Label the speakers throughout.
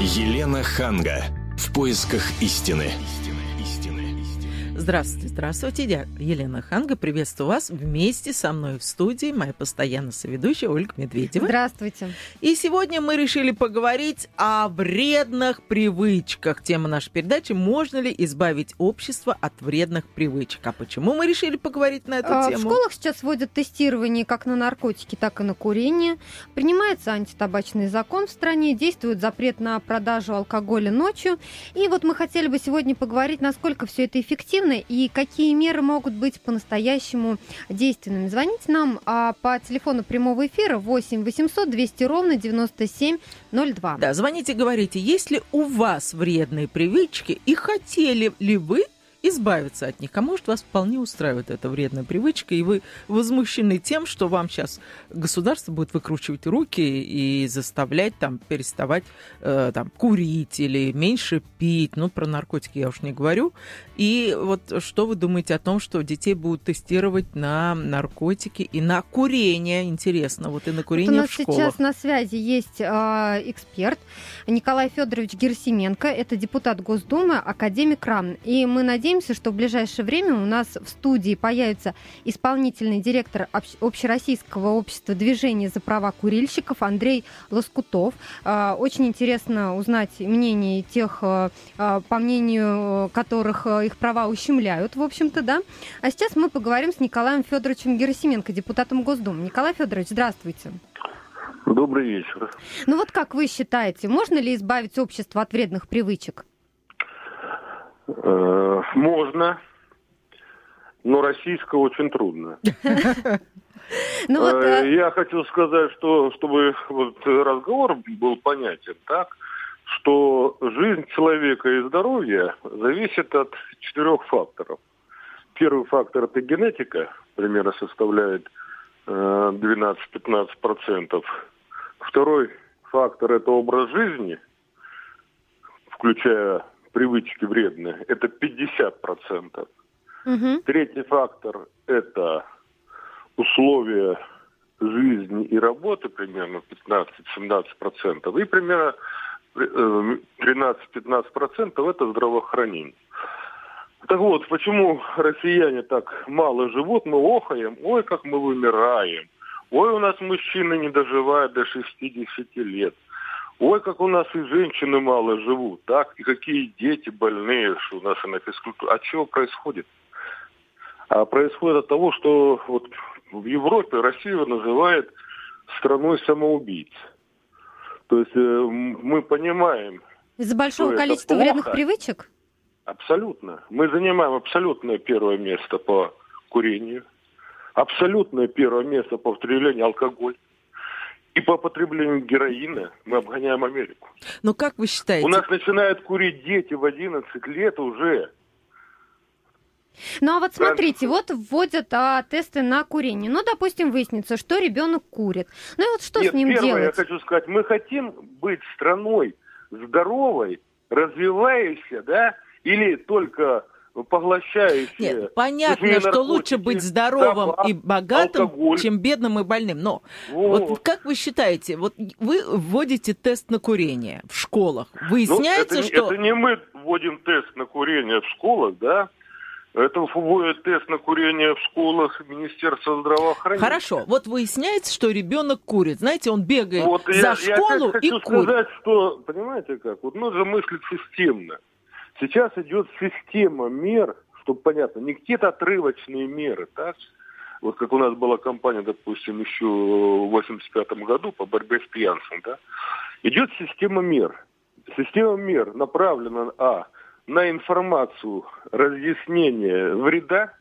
Speaker 1: Елена Ханга. В поисках истины.
Speaker 2: Здравствуйте, здравствуйте. Я Елена Ханга. Приветствую вас вместе со мной в студии. Моя постоянно соведущая Ольга Медведева.
Speaker 3: Здравствуйте.
Speaker 2: И сегодня мы решили поговорить о вредных привычках. Тема нашей передачи «Можно ли избавить общество от вредных привычек?» А почему мы решили поговорить на эту
Speaker 3: А,
Speaker 2: тему?
Speaker 3: В школах сейчас вводят тестирование как на наркотики, так и на курение. Принимается антитабачный закон в стране, действует запрет на продажу алкоголя ночью. И вот мы хотели бы сегодня поговорить, насколько все это эффективно и какие меры могут быть по-настоящему действенными. Звоните нам а, по телефону прямого эфира 8 800 200 ровно 9702.
Speaker 2: Да, звоните, говорите, есть ли у вас вредные привычки и хотели ли вы избавиться от них. А может, вас вполне устраивает эта вредная привычка, и вы возмущены тем, что вам сейчас государство будет выкручивать руки и заставлять там переставать э, там, курить или меньше пить. Ну, про наркотики я уж не говорю. И вот что вы думаете о том, что детей будут тестировать на наркотики и на курение? Интересно, вот и на
Speaker 3: Вот у
Speaker 2: курение
Speaker 3: нас
Speaker 2: в школах.
Speaker 3: сейчас на связи есть э, эксперт Николай Федорович Герсименко, это депутат Госдумы, академик РАН. И мы надеемся, что в ближайшее время у нас в студии появится исполнительный директор общ- Общероссийского общества движения за права курильщиков Андрей Лоскутов. Э, очень интересно узнать мнение тех, э, э, по мнению э, которых э, их права ущемляют, в общем-то, да. А сейчас мы поговорим с Николаем Федоровичем Герасименко, депутатом Госдумы. Николай Федорович, здравствуйте.
Speaker 4: Добрый вечер.
Speaker 3: Ну вот как вы считаете, можно ли избавить общество от вредных привычек?
Speaker 4: Э, можно, но российского очень трудно.
Speaker 3: Ну вот,
Speaker 4: Э,
Speaker 3: э,
Speaker 4: Я хочу сказать, что чтобы вот разговор был понятен, так, что жизнь человека и здоровье зависит от четырех факторов. Первый фактор это генетика, примерно составляет э, 12-15%. Второй фактор это образ жизни, включая привычки вредные, это 50%.
Speaker 3: мгм.
Speaker 4: Третий фактор – это условия жизни и работы, примерно 15-17%, и примерно э, 13-15% – это здравоохранение. Так вот, почему россияне так мало живут, мы охаем, ой, как мы вымираем, ой, у нас мужчины не доживают до 60 лет, ой, как у нас и женщины мало живут, так, и какие дети больные, что у нас и на физкультуре. От чего происходит? А происходит от того, что вот в Европе Россию называют страной самоубийц. То есть э, мы понимаем
Speaker 3: Из-за большого количества вредных
Speaker 4: плохо?
Speaker 3: привычек?
Speaker 4: абсолютно, мы занимаем абсолютное первое место по курению, абсолютное первое место по потреблению алкоголя. И по потреблению героина мы обгоняем Америку.
Speaker 2: Но как вы считаете?
Speaker 4: У нас начинают курить дети в 11 лет уже.
Speaker 3: Ну а вот смотрите, вот вводят а, тесты на курение. Ну, допустим, выяснится, что ребенок курит. Ну и вот что
Speaker 4: Нет,
Speaker 3: с ним
Speaker 4: первое,
Speaker 3: делать?
Speaker 4: я хочу сказать, мы хотим быть страной здоровой, развивающейся, да, или только поглощающей.
Speaker 2: Нет, понятно, что лучше быть здоровым
Speaker 4: табак,
Speaker 2: и богатым,
Speaker 4: алкоголь.
Speaker 2: чем бедным и больным. Но вот.
Speaker 4: Вот.
Speaker 2: как вы считаете, вот вы вводите тест на курение в школах,
Speaker 4: Ну,
Speaker 2: выясняется,
Speaker 4: это, не-
Speaker 2: что...
Speaker 4: это не мы вводим тест на курение в школах, да? Это вводит тест на курение в школах Министерства здравоохранения.
Speaker 2: Хорошо, вот выясняется, что ребенок курит. Знаете, он бегает
Speaker 4: Вот
Speaker 2: за
Speaker 4: я, я
Speaker 2: школу
Speaker 4: как
Speaker 2: и
Speaker 4: хочу
Speaker 2: курит.
Speaker 4: сказать, что, понимаете как, вот нужно мыслить системно. Сейчас идет система мер, чтобы понятно, не какие-то отрывочные меры, так? Вот как у нас была кампания, допустим, еще в 85 году по борьбе с пьянством, да? Идет система мер. Система мер направлена, а, на информацию, разъяснение вреда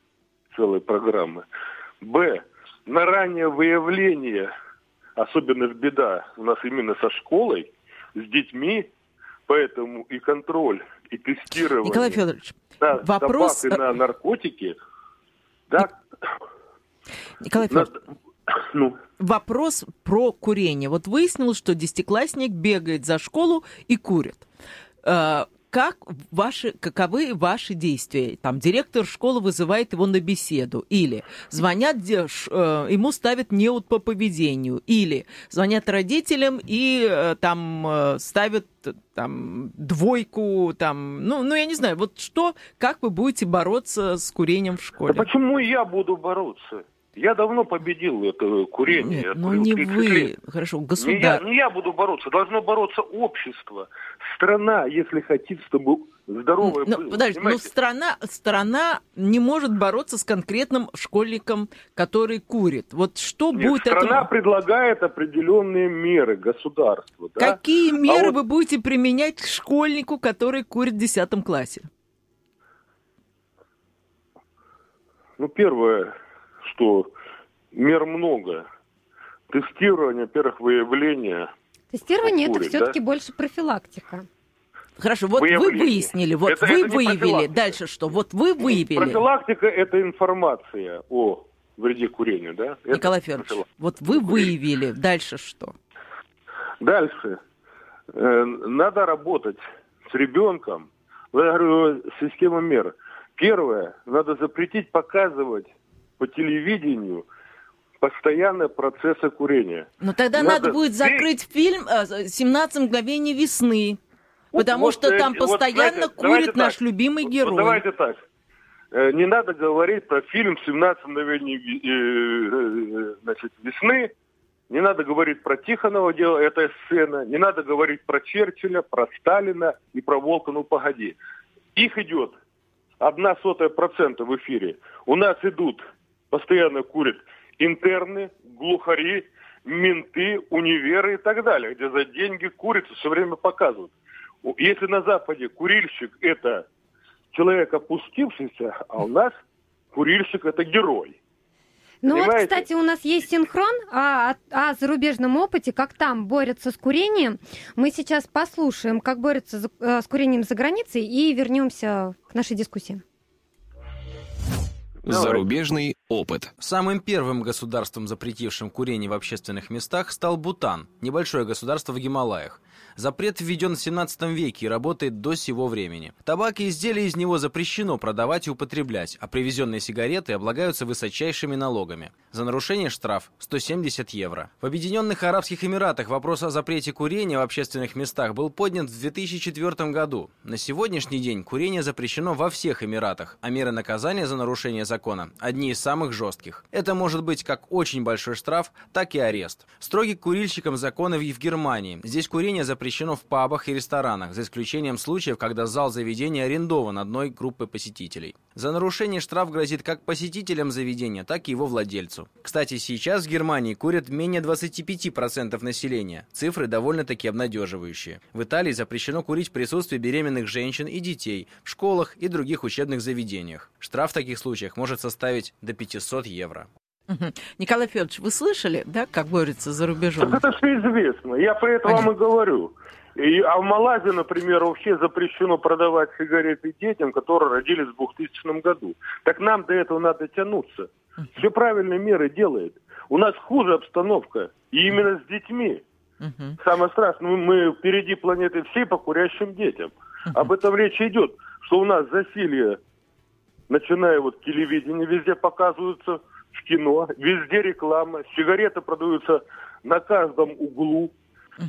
Speaker 4: целой программы, б, на раннее выявление, особенно беда у нас именно со школой, с детьми, поэтому и контроль, и тестирование
Speaker 2: Николай Федорович,
Speaker 4: на
Speaker 2: вопрос-
Speaker 4: и на наркотики, да,
Speaker 2: Николай Федорович,
Speaker 4: ну,
Speaker 2: вопрос про курение. Вот выяснилось, что десятиклассник бегает за школу и курит. Как ваши, каковы ваши действия? Там директор школы вызывает его на беседу, или звонят, э, ему ставят неуд по поведению, или звонят родителям и э, там э, ставят там двойку, там, ну, ну я не знаю, вот что, как вы будете бороться с курением в школе?
Speaker 4: Да почему я буду бороться? Я давно победил это курение.
Speaker 2: Нет, ну не вы, лет. хорошо, государство.
Speaker 4: Не я, не я буду бороться, должно бороться общество. Страна, если хотите, чтобы здоровая
Speaker 2: но,
Speaker 4: была.
Speaker 2: Подожди, но страна, страна не может бороться с конкретным школьником, который курит. Вот что
Speaker 4: Нет,
Speaker 2: будет...
Speaker 4: Страна
Speaker 2: этому...
Speaker 4: предлагает определенные меры государства.
Speaker 2: Да? Какие а меры а вы
Speaker 4: вот...
Speaker 2: будете применять к школьнику, который курит в 10 классе?
Speaker 4: Ну, первое, что мер много. Тестирование, во-первых, выявление.
Speaker 3: Тестирование это все-таки да? больше профилактика.
Speaker 2: Хорошо, вот Выявление. вы выяснили, вот это, вы это выявили, дальше что? Вот вы выявили.
Speaker 4: Профилактика – это информация о вреде курения, да? Это
Speaker 2: Николай Федорович, вот вы выявили, дальше что?
Speaker 4: Дальше. Э, надо работать с ребенком. Я говорю, система мер. Первое, надо запретить показывать по телевидению постоянно процессы курения.
Speaker 2: Но тогда надо, надо будет закрыть фильм «17 мгновений весны», потому вот, что там вот, постоянно вот, курит наш так. любимый герой. Вот,
Speaker 4: давайте так. Э, не надо говорить про фильм «17 мгновений э, э, значит, весны», не надо говорить про Тихонова, дело, это сцена. Не надо говорить про Черчилля, про Сталина и про Волка, ну погоди. Их идет одна сотая процента в эфире. У нас идут постоянно курят интерны, глухари, менты, универы и так далее, где за деньги курицу все время показывают. Если на Западе курильщик – это человек опустившийся, а у нас курильщик – это герой.
Speaker 3: Ну Понимаете? вот, кстати, у нас есть синхрон о, о, о зарубежном опыте, как там борются с курением. Мы сейчас послушаем, как борются за, э, с курением за границей, и вернемся к нашей дискуссии.
Speaker 1: Зарубежный опыт.
Speaker 5: Самым первым государством, запретившим курение в общественных местах, стал Бутан, небольшое государство в Гималаях. Запрет введен в 17 веке и работает до сего времени. Табак и изделия из него запрещено продавать и употреблять, а привезенные сигареты облагаются высочайшими налогами. За нарушение штраф 170 евро. В Объединенных Арабских Эмиратах вопрос о запрете курения в общественных местах был поднят в 2004 году. На сегодняшний день курение запрещено во всех Эмиратах, а меры наказания за нарушение закона одни из самых жестких. Это может быть как очень большой штраф, так и арест. Строгий к курильщикам законы в Германии. Здесь курение запрещено в пабах и ресторанах, за исключением случаев, когда зал заведения арендован одной группой посетителей. За нарушение штраф грозит как посетителям заведения, так и его владельцу. Кстати, сейчас в Германии курят менее 25% населения. Цифры довольно-таки обнадеживающие. В Италии запрещено курить в присутствии беременных женщин и детей, в школах и других учебных заведениях. Штраф в таких случаях может составить до 500 евро.
Speaker 2: Николай Федорович, вы слышали, да, как борется за рубежом?
Speaker 4: Так это все известно. Я про это Понятно. вам и говорю. И, а в Малайзии, например, вообще запрещено продавать сигареты детям, которые родились в 2000 году. Так нам до этого надо тянуться. Все правильные меры делает. У нас хуже обстановка. И именно с детьми. Самое страшное, мы впереди планеты всей по курящим детям. Об этом речь идет, что у нас засилье, начиная вот телевидение, везде показываются – в кино, везде реклама, сигареты продаются на каждом углу.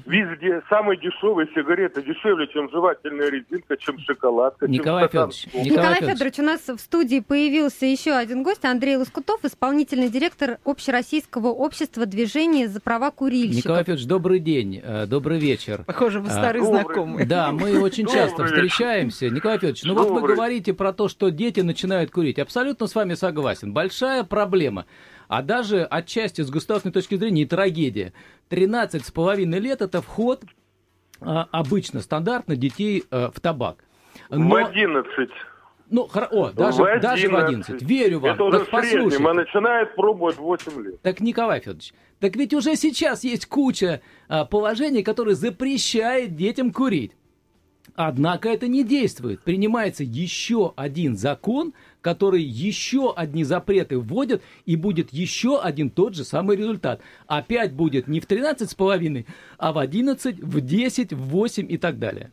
Speaker 4: Везде самые дешевые сигареты дешевле, чем жевательная резинка, чем шоколадка.
Speaker 5: Николай чем Федорович,
Speaker 3: Николай, Николай Федорович, у нас в студии появился еще один гость, Андрей Лоскутов, исполнительный директор Общероссийского общества движения за права курильщиков.
Speaker 5: Николай Федорович, добрый день, э, добрый вечер.
Speaker 2: Похоже, вы старый а, знакомый.
Speaker 5: Да, мы очень часто встречаемся. Николай Федорович, ну вот вы говорите про то, что дети начинают курить. Абсолютно с вами согласен. Большая проблема а даже отчасти с государственной точки зрения и трагедия. 13,5 лет – это вход а, обычно, стандартно детей а, в табак.
Speaker 4: Но... В 11.
Speaker 5: Ну, хоро... о, даже в 11. даже в 11. Верю вам.
Speaker 4: Это уже так, в среднем, а начинает пробовать 8 лет.
Speaker 5: Так, Николай Федорович, так ведь уже сейчас есть куча а, положений, которые запрещают детям курить. Однако это не действует. Принимается еще один закон, который еще одни запреты вводят, и будет еще один тот же самый результат. Опять будет не в 13,5, а в 11, в 10, в 8 и так далее.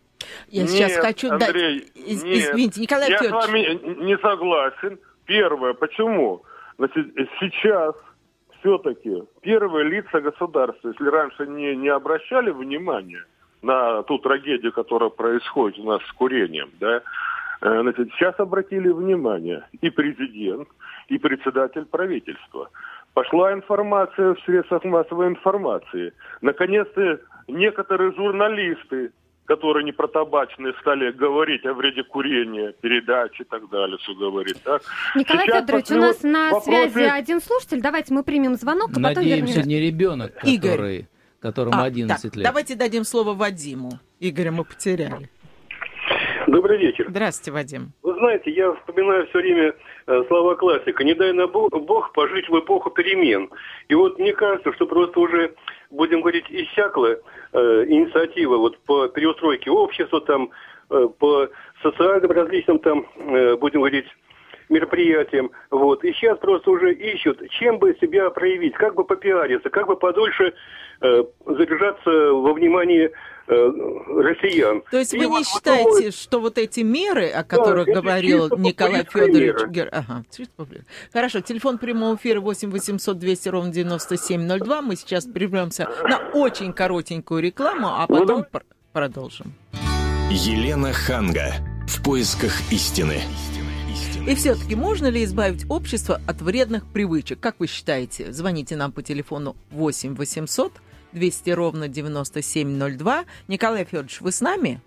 Speaker 2: Я
Speaker 4: Нет,
Speaker 2: сейчас хочу
Speaker 4: Андрей.
Speaker 2: Из-
Speaker 4: нет.
Speaker 2: Извините, Николай
Speaker 4: Я с
Speaker 2: Федорович.
Speaker 4: вами не согласен. Первое, почему? Значит, сейчас все-таки первые лица государства, если раньше не, не обращали внимания на ту трагедию, которая происходит у нас с курением, да, значит, сейчас обратили внимание и президент, и председатель правительства. Пошла информация в средствах массовой информации. Наконец-то некоторые журналисты, которые не про табачные, стали говорить о вреде курения, передачи и так далее, все говорит. Так?
Speaker 3: Николай
Speaker 4: Сейчас
Speaker 3: Федорович, у нас на
Speaker 4: вопросы-
Speaker 3: связи один слушатель. Давайте мы примем звонок, а потом
Speaker 6: Надеемся,
Speaker 3: вернемся.
Speaker 6: не ребенок,
Speaker 2: Игорь.
Speaker 6: который, которому
Speaker 2: А,
Speaker 6: 11
Speaker 2: так,
Speaker 6: лет.
Speaker 2: Давайте дадим слово Вадиму. Игоря мы потеряли.
Speaker 7: Добрый вечер.
Speaker 2: Здравствуйте, Вадим.
Speaker 7: Вы знаете, я вспоминаю все время э, слова классика. Не дай на Бог, Бог пожить в эпоху перемен. И вот мне кажется, что просто уже, будем говорить, иссякла э, инициатива вот по переустройке общества, там, э, по социальным различным там, э, будем говорить, мероприятиям. Вот. И сейчас просто уже ищут, чем бы себя проявить, как бы попиариться, как бы подольше э, задержаться во внимании э, россиян.
Speaker 2: То есть
Speaker 7: И
Speaker 2: вы
Speaker 7: вот
Speaker 2: не
Speaker 7: в
Speaker 2: считаете, что вот эти меры, о которых
Speaker 7: это
Speaker 2: говорил Николай Федорович... Гер- Ага. Хорошо, телефон прямого эфира 8 800 200 ровно 9702. Мы сейчас прервемся на очень коротенькую рекламу, а
Speaker 7: Ну
Speaker 2: потом пр- продолжим.
Speaker 1: Елена Ханга. В поисках истины.
Speaker 2: И все-таки можно ли избавить общество от вредных привычек? Как вы считаете? Звоните нам по телефону 8 800 200 ровно 9702. Николай Федорович, вы с нами?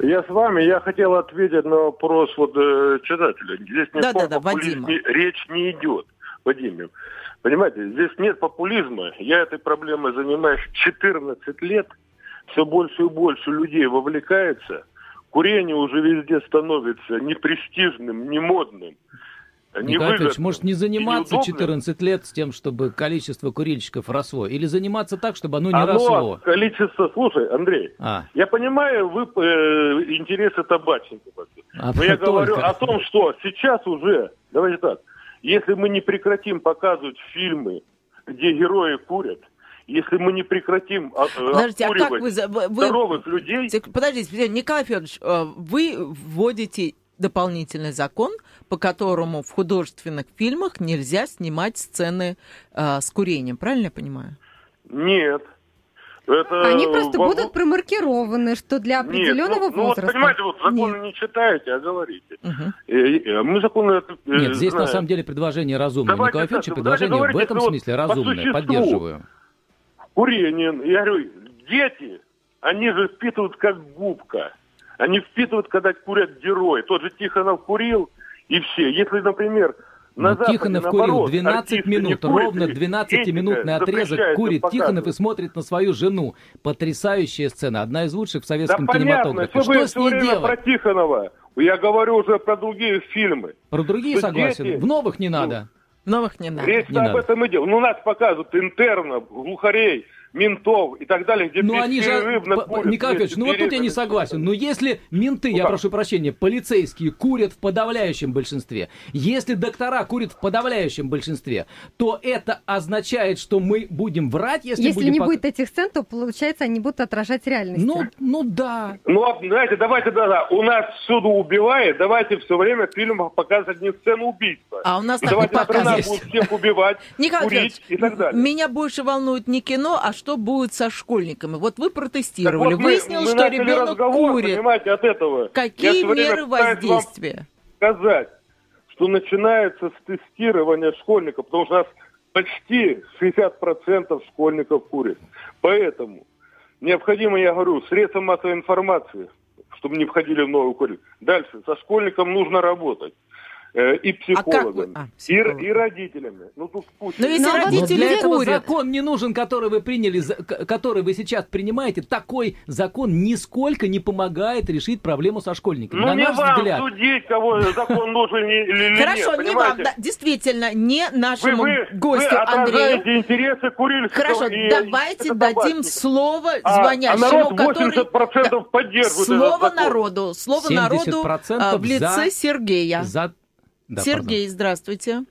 Speaker 4: Я с вами. Я хотел ответить на вопрос вот э, читателя. Здесь о
Speaker 2: Да-да-да,
Speaker 4: каком популизме
Speaker 2: Вадима.
Speaker 4: речь не идет. Вадим, понимаете, здесь нет популизма. Я этой проблемой занимаюсь 14 лет. Все больше и больше людей вовлекается. Курение уже везде становится непрестижным, не модным.
Speaker 6: Николай
Speaker 4: невыгодным
Speaker 6: может не заниматься
Speaker 4: неудобным.
Speaker 6: 14 лет с тем, чтобы количество курильщиков росло? Или заниматься так, чтобы оно не
Speaker 4: Оно,
Speaker 6: росло?
Speaker 4: количество... Слушай, Андрей,
Speaker 6: А,
Speaker 4: я понимаю вы, э, интересы табачников.
Speaker 6: а
Speaker 4: Но я
Speaker 6: только.
Speaker 4: говорю о том, что сейчас уже, давайте так, если мы не прекратим показывать фильмы, где герои курят, если мы не прекратим а, э,
Speaker 2: Подождите, а как вы... за- вы- вы-
Speaker 4: здоровых людей,
Speaker 2: подождите, Николай Федорович, э, вы вводите дополнительный закон, по которому в художественных фильмах нельзя снимать сцены э, с курением, правильно я понимаю?
Speaker 4: нет. Это
Speaker 3: Они просто
Speaker 4: во-
Speaker 3: будут промаркированы, что для
Speaker 4: Нет,
Speaker 3: определенного
Speaker 4: ну, ну, вот,
Speaker 3: возраста.
Speaker 4: понимаете, вот законы
Speaker 3: Нет.
Speaker 4: не читаете, а говорите. Э, Мы законы это, э,
Speaker 6: Нет, здесь на
Speaker 4: знаем.
Speaker 6: самом деле предложение разумное.
Speaker 4: Давайте
Speaker 6: Николай Федорович, предложение в
Speaker 4: говорите,
Speaker 6: этом
Speaker 4: что вот
Speaker 6: смысле
Speaker 4: по
Speaker 6: разумное.
Speaker 4: существу.
Speaker 6: Поддерживаю.
Speaker 4: курение. Я говорю, дети, они же впитывают как губка. Они впитывают, когда курят герои. Тот же Тихонов курил, и все. Если, например, на
Speaker 6: Ну,
Speaker 4: Западе,
Speaker 6: Тихонов
Speaker 4: наоборот,
Speaker 6: курил 12
Speaker 4: артисты не
Speaker 6: минут,
Speaker 4: курят,
Speaker 6: ровно
Speaker 4: и
Speaker 6: 12-минутный
Speaker 4: этика
Speaker 6: отрезок курит Тихонов и смотрит на свою жену. Потрясающая сцена, одна из лучших в
Speaker 4: Да
Speaker 6: советском
Speaker 4: понятно,
Speaker 6: кинематографе.
Speaker 4: что
Speaker 6: Что
Speaker 4: вы
Speaker 6: с ней
Speaker 4: время про
Speaker 6: делать?
Speaker 4: Тихонова. Я говорю уже про другие фильмы.
Speaker 6: Про другие
Speaker 4: что
Speaker 6: согласен,
Speaker 4: дети-
Speaker 6: в новых не надо.
Speaker 2: Новых не надо.
Speaker 4: Речь
Speaker 6: не
Speaker 4: об
Speaker 6: надо.
Speaker 4: этом идет. Ну, нас показывают интернов, глухарей, ментов и так далее, где
Speaker 6: Ну они же, Николай
Speaker 4: вместе
Speaker 6: ну вот тут я не согласен. Но если менты, я
Speaker 4: как?
Speaker 6: прошу прощения, полицейские курят в подавляющем большинстве, если доктора курят в подавляющем большинстве, то это означает, что мы будем врать, если,
Speaker 3: Если
Speaker 6: будем
Speaker 3: не
Speaker 6: пок-
Speaker 3: будет этих сцен, то, получается, они будут отражать реальность.
Speaker 6: Ну, ну да.
Speaker 4: Ну, а, знаете, давайте, да, да, у нас всюду убивает, давайте все время в фильмах показывать не сцену убийства.
Speaker 2: А у нас так не
Speaker 4: давайте страна
Speaker 2: показывают.
Speaker 4: будет всех убивать,
Speaker 2: Николай
Speaker 4: курить и так далее.
Speaker 2: меня больше волнует не кино, а что будет со школьниками. Вот вы протестировали,
Speaker 4: Так вот
Speaker 2: выяснилось,
Speaker 4: мы
Speaker 2: что ребенок
Speaker 4: разговор,
Speaker 2: курит.
Speaker 4: Понимаете, от этого.
Speaker 2: Какие меры воздействия?
Speaker 4: сказать, что начинается с тестирования школьников, потому что у нас почти 60% школьников курят. Поэтому необходимо, я говорю, средства массовой информации, чтобы не входили в новую курить. Дальше, со школьником нужно работать. Э, И
Speaker 2: А как вы-
Speaker 4: психологами,
Speaker 2: а,
Speaker 4: и,
Speaker 2: психолог.
Speaker 4: и родителями. Ну, тут куча.
Speaker 2: Но если
Speaker 3: Ну, а вот
Speaker 6: Но
Speaker 2: родители
Speaker 6: для этого
Speaker 2: курят,
Speaker 6: закон не нужен, который вы приняли, который вы сейчас принимаете. Такой закон нисколько не помогает решить проблему со школьниками.
Speaker 4: Ну,
Speaker 6: На
Speaker 4: не
Speaker 6: наш
Speaker 4: вам
Speaker 6: взгляд.
Speaker 4: судить, кого закон нужен или нет.
Speaker 2: Хорошо, не вам, действительно, не
Speaker 4: Вы,
Speaker 2: нашему
Speaker 4: вы,
Speaker 2: гостю
Speaker 4: вы
Speaker 2: Андрею.
Speaker 4: отражаете интересы курильщиков
Speaker 2: Хорошо, давайте дадим слово
Speaker 4: А-
Speaker 2: звонящему,
Speaker 4: а народ
Speaker 2: который...
Speaker 4: 80% поддерживает
Speaker 2: Слово народу, слово народу
Speaker 6: 70%
Speaker 2: а, в лице Сергея.
Speaker 6: За- Да,
Speaker 2: Сергей, здравствуйте.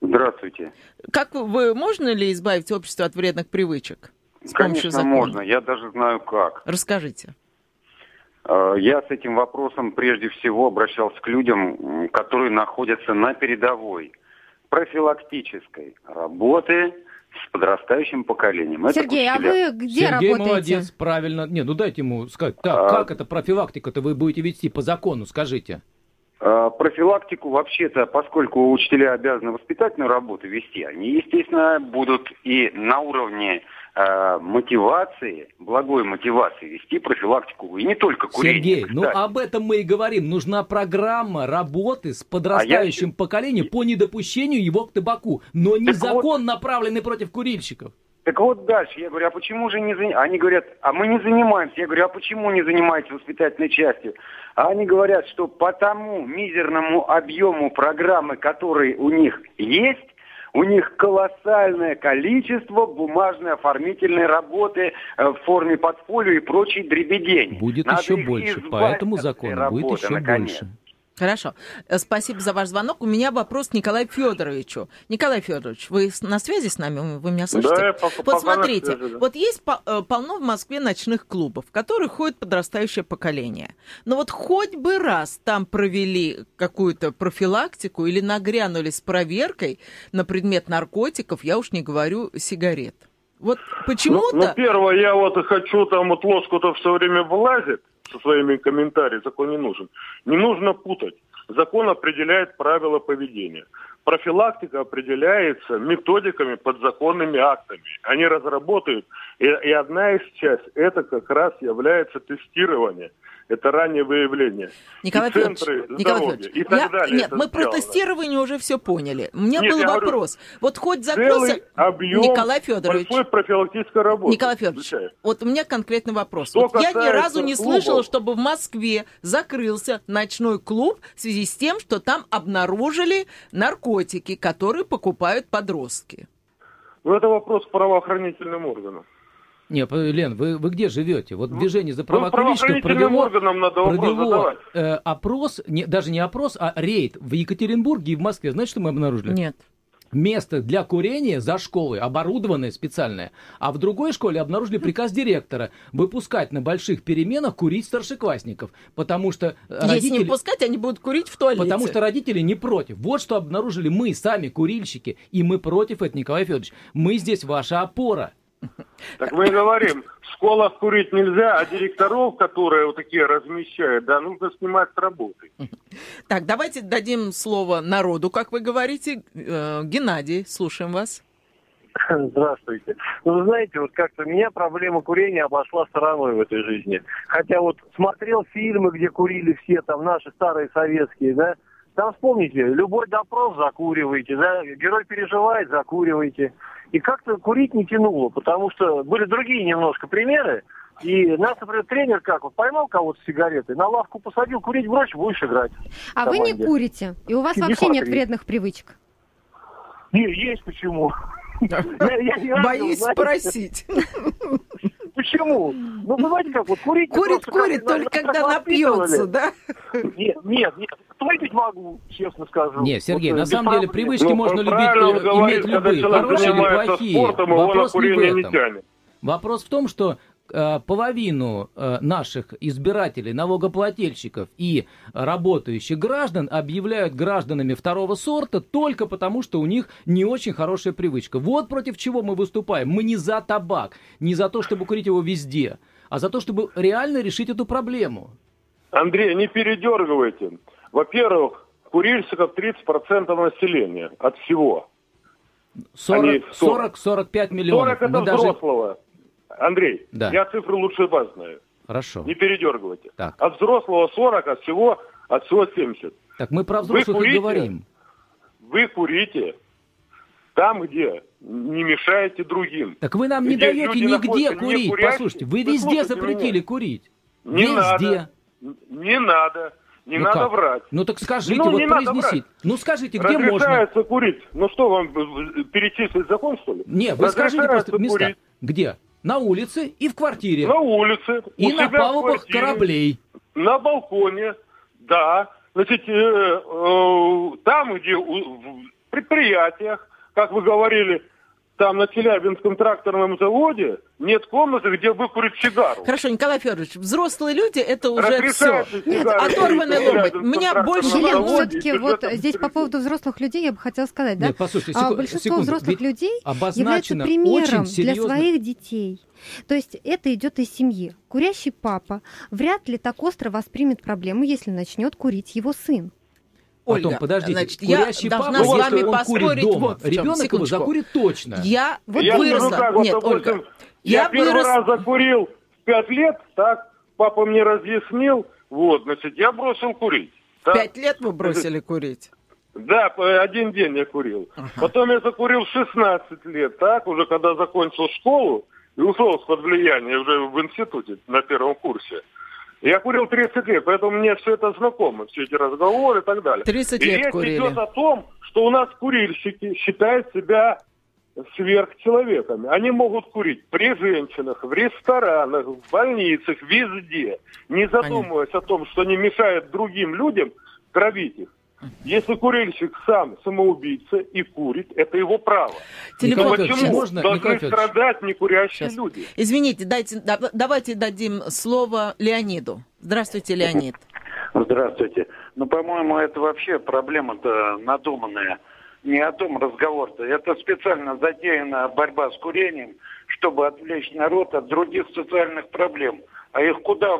Speaker 8: Здравствуйте.
Speaker 2: Как вы, можно ли избавить общество от вредных привычек с помощью
Speaker 8: Конечно,
Speaker 2: закона?
Speaker 8: можно. Я даже знаю как.
Speaker 2: Расскажите.
Speaker 8: Э, Я с этим вопросом прежде всего обращался к людям, которые находятся на передовой профилактической работы с подрастающим поколением. Это
Speaker 3: Сергей, а
Speaker 8: учителя.
Speaker 3: вы где
Speaker 6: Сергей
Speaker 3: работаете?
Speaker 6: молодец, правильно. Не, ну дайте ему сказать. Так,
Speaker 8: А.
Speaker 6: как это профилактика-то вы будете вести по закону, скажите.
Speaker 8: Э, Профилактику вообще-то, поскольку учителя обязаны воспитательную работу вести, они, естественно, будут и на уровне э, мотивации, благой мотивации вести профилактику. И не только курение.
Speaker 6: Сергей, ну
Speaker 8: кстати.
Speaker 6: об этом мы и говорим. Нужна программа работы с подрастающим поколением по недопущению его к табаку, но не
Speaker 8: Так
Speaker 6: закон, направленный против курильщиков.
Speaker 8: Так вот дальше, я говорю, а почему же не занимаемся? Они говорят, а мы не занимаемся. Я говорю, а почему не занимаетесь воспитательной частью? А они говорят, что по тому мизерному объему программы, который у них есть, у них колоссальное количество бумажной оформительной работы э, в форме подфолио и прочей дребедень.
Speaker 6: Будет
Speaker 8: Надо
Speaker 6: еще больше, по этому закону будет еще
Speaker 8: наконец.
Speaker 6: больше.
Speaker 2: Хорошо. Э, Спасибо за ваш звонок. У меня вопрос к Николаю Федоровичу. Николай Федорович, вы на связи с нами? Вы меня слышите?
Speaker 4: Да, я
Speaker 2: вот смотрите,
Speaker 4: связи, да.
Speaker 2: вот есть э, полно в Москве ночных клубов, в которых ходит подрастающее поколение. Но вот хоть бы раз там провели какую-то профилактику или нагрянули с проверкой на предмет наркотиков, я уж не говорю сигарет. Вот
Speaker 4: Ну,
Speaker 2: почему-то...
Speaker 4: ну, первое, я вот хочу, там вот Лоскутов все время влазит со своими комментариями, закон не нужен. Не нужно путать. Закон определяет правила поведения. Профилактика определяется методиками, подзаконными актами. Они разработают, и, и одна из часть, это как раз является тестирование. Это раннее выявление.
Speaker 2: Николай
Speaker 4: И центры
Speaker 2: Федорович, Николай Федорович,
Speaker 4: и так
Speaker 2: я-
Speaker 4: далее.
Speaker 2: нет, мы про
Speaker 4: сделано.
Speaker 2: тестирование уже все поняли. У меня
Speaker 4: Нет,
Speaker 2: был
Speaker 4: я говорю,
Speaker 2: вопрос. вот хоть закрылся...
Speaker 4: Объем
Speaker 2: Николай Федорович,
Speaker 4: большой профилактической работы.
Speaker 2: Николай Федорович,
Speaker 4: включая.
Speaker 2: вот у меня конкретный вопрос.
Speaker 4: Что
Speaker 2: Вот я ни разу не
Speaker 4: клубов.
Speaker 2: слышала, чтобы в Москве закрылся ночной клуб в связи с тем, что там обнаружили наркотики, которые покупают подростки.
Speaker 4: Ну, это вопрос правоохранительным органам.
Speaker 6: Не, Лен, вы, вы где живете? Вот движение за
Speaker 4: Ну,
Speaker 6: права
Speaker 4: правоохранительным
Speaker 6: провело, провело э, опрос, не, даже не опрос, а рейд в Екатеринбурге и в Москве. Знаете, что мы обнаружили?
Speaker 2: Нет.
Speaker 6: Место для курения за школой, оборудованное специальное. А в другой школе обнаружили приказ директора выпускать на больших переменах курить старшеклассников. Потому что
Speaker 2: Если
Speaker 6: родители...
Speaker 2: не пускать, они будут курить в туалете.
Speaker 6: Потому что родители не против. Вот что обнаружили мы, сами курильщики, и мы против этого, Николай Федорович. Мы здесь ваша опора.
Speaker 4: Так мы и говорим, в школах курить нельзя, а директоров, которые вот такие размещают, да, нужно снимать с работы.
Speaker 2: Так, давайте дадим слово народу, как вы говорите. Э, Геннадий, слушаем вас.
Speaker 9: Здравствуйте. Ну, вы знаете, вот как-то меня проблема курения обошла стороной в этой жизни. Хотя вот смотрел фильмы, где курили все там наши старые советские, да, там вспомните, любой допрос закуриваете, да, герой переживает, закуриваете. И как-то курить не тянуло, потому что были другие немножко примеры. И нас, например, тренер как, вот поймал кого-то с сигаретой, на лавку посадил, курить брось, будешь играть.
Speaker 3: А вы не курите, и у вас
Speaker 9: Не
Speaker 3: вообще нет
Speaker 9: смотри.
Speaker 3: вредных привычек.
Speaker 9: Не, есть почему.
Speaker 2: Боюсь спросить.
Speaker 9: Почему? Ну, понимаете, как вот курить...
Speaker 2: Курит,
Speaker 9: просто
Speaker 2: курит,
Speaker 9: как-
Speaker 2: только когда напьется, да?
Speaker 9: Нет, нет, нет. Выпить могу, честно скажу.
Speaker 6: Не, Сергей,
Speaker 9: Вот,
Speaker 6: на
Speaker 9: э,
Speaker 6: самом
Speaker 9: без
Speaker 6: деле привычки
Speaker 4: Ну,
Speaker 6: можно любить, э,
Speaker 4: говорит,
Speaker 6: иметь любые, хорошие или плохие.
Speaker 4: спортом, на
Speaker 6: Вопрос не в этом. Вопрос в том, что половину э, наших избирателей, налогоплательщиков и работающих граждан объявляют гражданами второго сорта только потому, что у них не очень хорошая привычка. Вот против чего мы выступаем. Мы не за табак, не за то, чтобы курить его везде, а за то, чтобы реально решить эту проблему.
Speaker 4: Андрей, не передергивайте. Во-первых, курильщиков 30% населения от всего. Они
Speaker 6: 40
Speaker 4: 40.
Speaker 6: 40-45 миллионов.
Speaker 4: 40 это
Speaker 6: Мы даже...
Speaker 4: взрослого. Андрей,
Speaker 6: Да.
Speaker 4: я цифры лучше вас знаю.
Speaker 6: Хорошо.
Speaker 4: Не передергивайте.
Speaker 6: Так.
Speaker 4: От взрослого 40, от всего, от всего 70.
Speaker 6: Так мы про
Speaker 4: Вы
Speaker 6: взрослых и
Speaker 4: курите?
Speaker 6: говорим.
Speaker 4: Вы курите там, где не мешаете другим.
Speaker 6: Так вы нам не
Speaker 4: Где
Speaker 6: даете нигде
Speaker 4: не
Speaker 6: курить.
Speaker 4: курящие.
Speaker 6: Послушайте, вы
Speaker 4: Вы
Speaker 6: везде запретили
Speaker 4: меня.
Speaker 6: курить.
Speaker 4: Не
Speaker 6: везде.
Speaker 4: надо. Не надо. Не
Speaker 6: Ну
Speaker 4: надо
Speaker 6: как?
Speaker 4: врать.
Speaker 6: Ну так скажите,
Speaker 4: Ну,
Speaker 6: вот
Speaker 4: не
Speaker 6: произнесите. Ну скажите, где можно?
Speaker 4: Разрешается курить. Ну что, вам перечислить закон, что ли?
Speaker 6: Не, вы скажите
Speaker 4: Разрешается
Speaker 6: просто места.
Speaker 4: курить
Speaker 6: Где? На улице и в квартире.
Speaker 4: На улице.
Speaker 6: и на палубах
Speaker 4: квартире,
Speaker 6: кораблей.
Speaker 4: На балконе, да. Значит, э, э, там, где у- в предприятиях, как вы говорили, там на Челябинском тракторном заводе нет комнаты, где выкурить сигару.
Speaker 2: Хорошо, Николай Федорович, взрослые люди это уже все.
Speaker 4: Разрешается
Speaker 3: Нет,
Speaker 2: ломоть.
Speaker 4: Челябинском
Speaker 2: Меня больше-
Speaker 4: заводе,
Speaker 3: все-таки вот здесь по поводу взрослых людей я бы хотела сказать, да?
Speaker 6: Нет, послушайте,
Speaker 3: А
Speaker 6: секу-
Speaker 3: большинство
Speaker 6: секунду.
Speaker 3: взрослых
Speaker 6: Ведь
Speaker 3: людей являются
Speaker 6: обозначено
Speaker 3: примером
Speaker 6: очень
Speaker 3: для своих детей. То есть это идет из семьи. Курящий папа вряд ли так остро воспримет проблему, если начнет курить его сын.
Speaker 6: Потом,
Speaker 2: Ольга,
Speaker 6: подождите,
Speaker 2: значит, я
Speaker 6: курящий
Speaker 2: должна
Speaker 6: папа,
Speaker 2: с вами
Speaker 6: если он курит
Speaker 2: поспорить
Speaker 6: дома,
Speaker 2: вот в чем.
Speaker 6: ребенок его
Speaker 2: Секундочку.
Speaker 6: закурит точно.
Speaker 2: Я вот
Speaker 4: Я
Speaker 2: выросла.
Speaker 4: скажу так, вот,
Speaker 2: Нет,
Speaker 4: допустим,
Speaker 2: Ольга,
Speaker 4: я,
Speaker 2: я
Speaker 4: первый
Speaker 2: вырос...
Speaker 4: раз закурил в пять лет, так, папа мне разъяснил, вот, значит, я бросил курить. так.
Speaker 2: Пять лет вы бросили курить.
Speaker 4: Да, один день я курил. Потом я закурил в 16 лет, так, уже когда закончил школу и ушел с-под влияния уже в институте на первом курсе. Я курил 30 лет, поэтому мне все это знакомо, все эти разговоры и так далее.
Speaker 2: 30
Speaker 4: и
Speaker 2: лет
Speaker 4: речь
Speaker 2: курили.
Speaker 4: идет о том, что у нас курильщики считают себя сверхчеловеками. Они могут курить при женщинах, в ресторанах, в больницах, везде, не задумываясь о том, что они мешают другим людям травить их. Если курильщик сам самоубийца и курит, это его право.
Speaker 2: Телефон.
Speaker 6: Федорович,
Speaker 4: Почему
Speaker 6: можно-
Speaker 4: должны
Speaker 6: Николай
Speaker 4: страдать некурящие
Speaker 2: Сейчас.
Speaker 4: люди?
Speaker 2: Извините, дайте, да- давайте дадим слово Леониду. Здравствуйте, Леонид.
Speaker 10: Здравствуйте. Ну, по-моему, это вообще проблема-то надуманная. Не о том разговор-то. Это специально затеяна борьба с курением, чтобы отвлечь народ от других социальных проблем. А их куда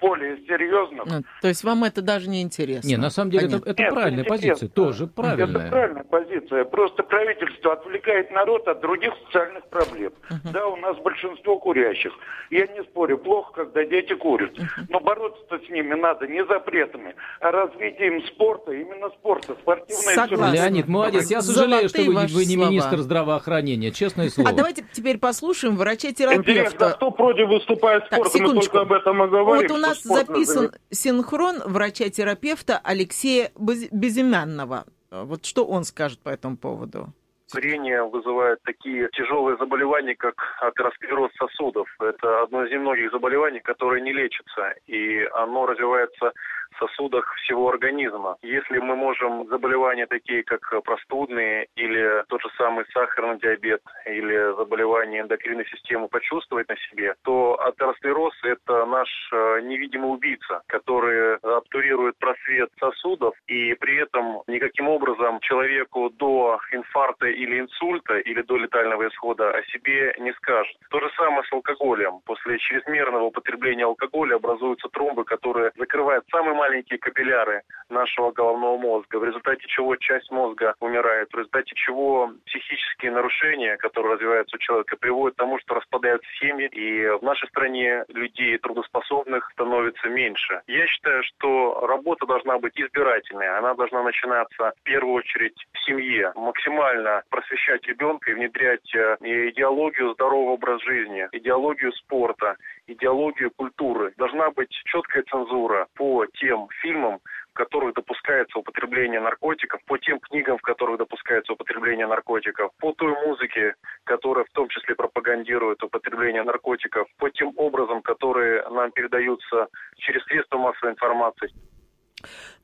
Speaker 10: более серьезных.
Speaker 2: Ну, то есть вам это даже не интересно?
Speaker 6: Не, на самом деле это,
Speaker 2: Понятно.
Speaker 6: это
Speaker 10: Нет,
Speaker 6: правильная
Speaker 10: это
Speaker 6: позиция,
Speaker 10: интересно.
Speaker 6: тоже
Speaker 10: Это
Speaker 6: правильная.
Speaker 10: правильная позиция. Просто правительство отвлекает народ от других социальных проблем. Да, у нас большинство курящих. Я не спорю, плохо, когда дети курят. Но бороться-то с ними надо не запретами, а развитием спорта, именно спорта, спортивной
Speaker 2: Согласна.
Speaker 6: Леонид, молодец. Я сожалею, что
Speaker 2: Золотые
Speaker 6: вы,
Speaker 2: ваши
Speaker 6: вы не
Speaker 2: слова.
Speaker 6: министр здравоохранения, честное слово.
Speaker 2: А давайте теперь послушаем
Speaker 4: Интересно,
Speaker 2: врача-терапевта.
Speaker 4: кто против выступает
Speaker 2: Так,
Speaker 4: спортом? Мы только об этом и говорим.
Speaker 2: Вот у
Speaker 4: что
Speaker 2: нас записан синхрон врача-терапевта Алексея Без- Безымянного. Вот что он скажет по этому поводу?
Speaker 11: Курение вызывает такие тяжелые заболевания, как атеросклероз сосудов. Это одно из немногих заболеваний, которое не лечится, и оно развивается сосудах всего организма. Если мы можем заболевания такие, как простудные или тот же самый сахарный диабет или заболевания эндокринной системы почувствовать на себе, то атеросклероз – это наш э, невидимый убийца, который обтурирует просвет сосудов, и при этом никаким образом человеку до инфаркта или инсульта или до летального исхода о себе не скажет. То же самое с алкоголем. После чрезмерного употребления алкоголя образуются тромбы, которые закрывают самые маленькие капилляры нашего головного мозга, в результате чего часть мозга умирает, в результате чего психические нарушения, которые развиваются у человека, приводят к тому, что распадаются семьи, и в нашей стране людей трудоспособных становится меньше. Я считаю, что работа должна быть избирательной, она должна начинаться в первую очередь в семье, максимально просвещать ребенка и внедрять э, идеологию здорового образа жизни, идеологию спорта, идеологию культуры. Должна быть четкая цензура по тем фильмам, в которых допускается употребление наркотиков, по тем книгам, в которых допускается употребление наркотиков, по той музыке, которая в том числе пропагандирует употребление наркотиков, по тем образом, которые нам передаются через средства массовой информации.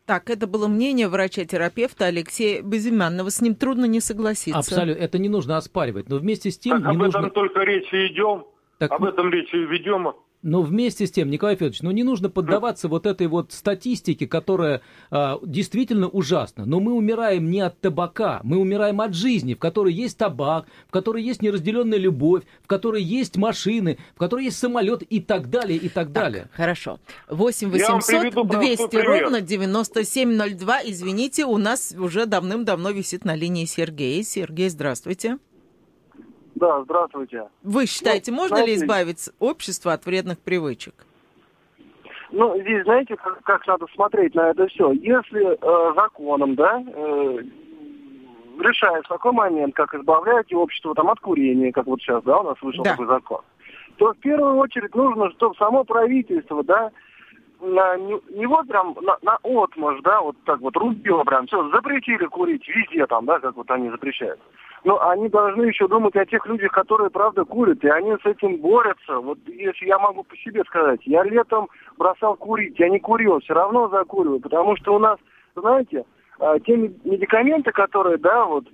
Speaker 2: Так, это было мнение врача-терапевта Алексея Безымянного. С ним трудно не согласиться.
Speaker 6: Абсолютно, это не нужно оспаривать, но вместе с тем
Speaker 4: Так
Speaker 6: не
Speaker 4: об
Speaker 6: нужно...
Speaker 4: этом только речи идем.
Speaker 6: Так,
Speaker 4: Об этом речи и ведем.
Speaker 6: Но вместе с тем, Николай Федорович, ну не нужно поддаваться вот этой вот статистике, которая а, действительно ужасна. Но мы умираем не от табака, мы умираем от жизни, в которой есть табак, в которой есть неразделенная любовь, в которой есть машины, в которой есть самолет и так далее, и так, далее.
Speaker 2: Хорошо. 8
Speaker 4: Я вам
Speaker 2: 800
Speaker 4: приведу простой
Speaker 2: 200
Speaker 4: пример.
Speaker 2: ровно 9702. Извините, у нас уже давным-давно висит на линии Сергей. Сергей, здравствуйте.
Speaker 9: Да, здравствуйте.
Speaker 2: Вы считаете,
Speaker 9: Ну,
Speaker 2: можно ли
Speaker 9: знаете-
Speaker 2: избавить общество от вредных привычек?
Speaker 9: Ну, здесь, знаете, как, как надо смотреть на это все. Если э, законом, да, э, решается такой момент, как избавляете общество там, от курения, как вот сейчас, да, у нас вышел
Speaker 2: Да.
Speaker 9: такой закон, то в первую очередь нужно, чтобы само правительство, да, на, не, не вот прям на, на отмаш, да, вот так вот рубило прям, все, запретили курить везде там, да, как вот они запрещают. Но они должны еще думать о тех людях, которые правда курят, и они с этим борются. Вот если я могу по себе сказать, я летом бросал курить, я не курил, все равно закуриваю, потому что у нас, знаете, а, те мед- медикаменты, которые, да, вот,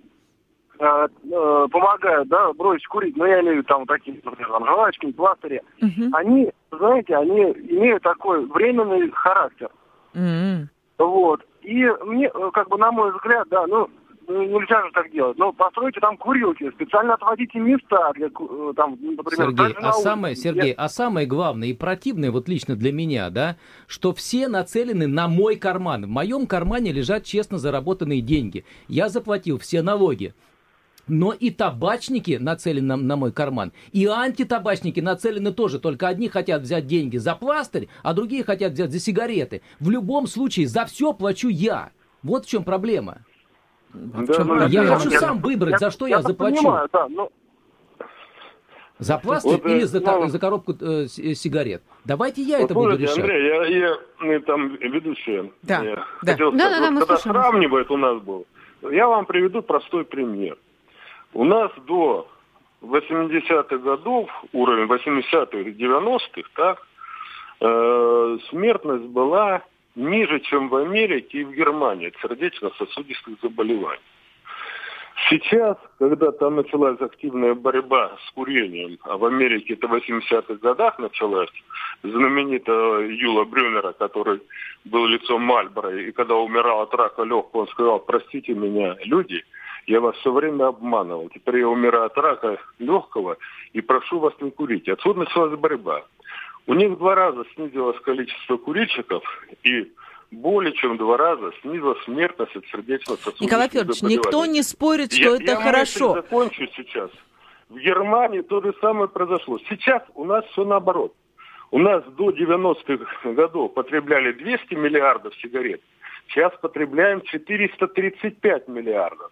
Speaker 9: э, э, помогают, да, бросить курить, ну, я имею в виду там такие, например, там, жвачки, пластыри,
Speaker 2: Мгм.
Speaker 9: они, знаете, они имеют такой временный характер.
Speaker 2: М.
Speaker 9: Вот. И мне, как бы, на мой взгляд, да, ну, ну, нельзя же так делать. Ну, постройте там курилки, специально отводите места для, э, там, например,
Speaker 6: Сергей, а самое, Сергей, а самое главное и противное, вот лично для меня, да, что все нацелены на мой карман. В моем кармане лежат честно заработанные деньги. Я заплатил все налоги. Но и табачники нацелены на, на мой карман, и антитабачники нацелены тоже. Только одни хотят взять деньги за пластырь, а другие хотят взять за сигареты. В любом случае за все плачу я. Вот в чем проблема.
Speaker 2: В
Speaker 9: Да,
Speaker 2: чем
Speaker 9: ну,
Speaker 6: Я
Speaker 2: проблема?
Speaker 6: хочу сам выбрать, за что я
Speaker 9: так
Speaker 6: заплачу.
Speaker 9: понимаю, да, ну,
Speaker 6: За пластырь
Speaker 4: Вот, э,
Speaker 6: или за,
Speaker 4: ну,
Speaker 6: за коробку э, э, сигарет? Давайте я
Speaker 4: Вот
Speaker 6: это буду решать.
Speaker 4: Андрей, я, я, э, там ведущая.
Speaker 2: Да,
Speaker 4: я
Speaker 2: да.
Speaker 4: хотел
Speaker 3: Да,
Speaker 4: сказать,
Speaker 3: да, да,
Speaker 4: вот
Speaker 3: мы
Speaker 4: когда
Speaker 3: слушаем
Speaker 4: сравнивает у нас был, я вам приведу простой пример. У нас до 80-х годов, уровень 80-х, 90-х, так, э, смертность была ниже, чем в Америке и в Германии от сердечно-сосудистых заболеваний. Сейчас, когда там началась активная борьба с курением, а в Америке это в 80-х годах началась, знаменитого Юла Брюнера, который был лицом Мальбора, и когда умирал от рака легкого, он сказал, простите меня, люди, я вас все время обманывал. Теперь я умираю от рака легкого и прошу вас не курить. Отсюда началась борьба. У них в два раза снизилось количество курильщиков и более чем два раза снизилась смертность от сердечно-сосудистых
Speaker 2: Николай Федорович, никто не спорит, что
Speaker 4: Я-
Speaker 2: это
Speaker 4: я
Speaker 2: хорошо.
Speaker 4: закончу сейчас. В Германии то же самое произошло. Сейчас у нас все наоборот. У нас до 90-х годов потребляли 200 миллиардов сигарет. Сейчас потребляем 435 миллиардов.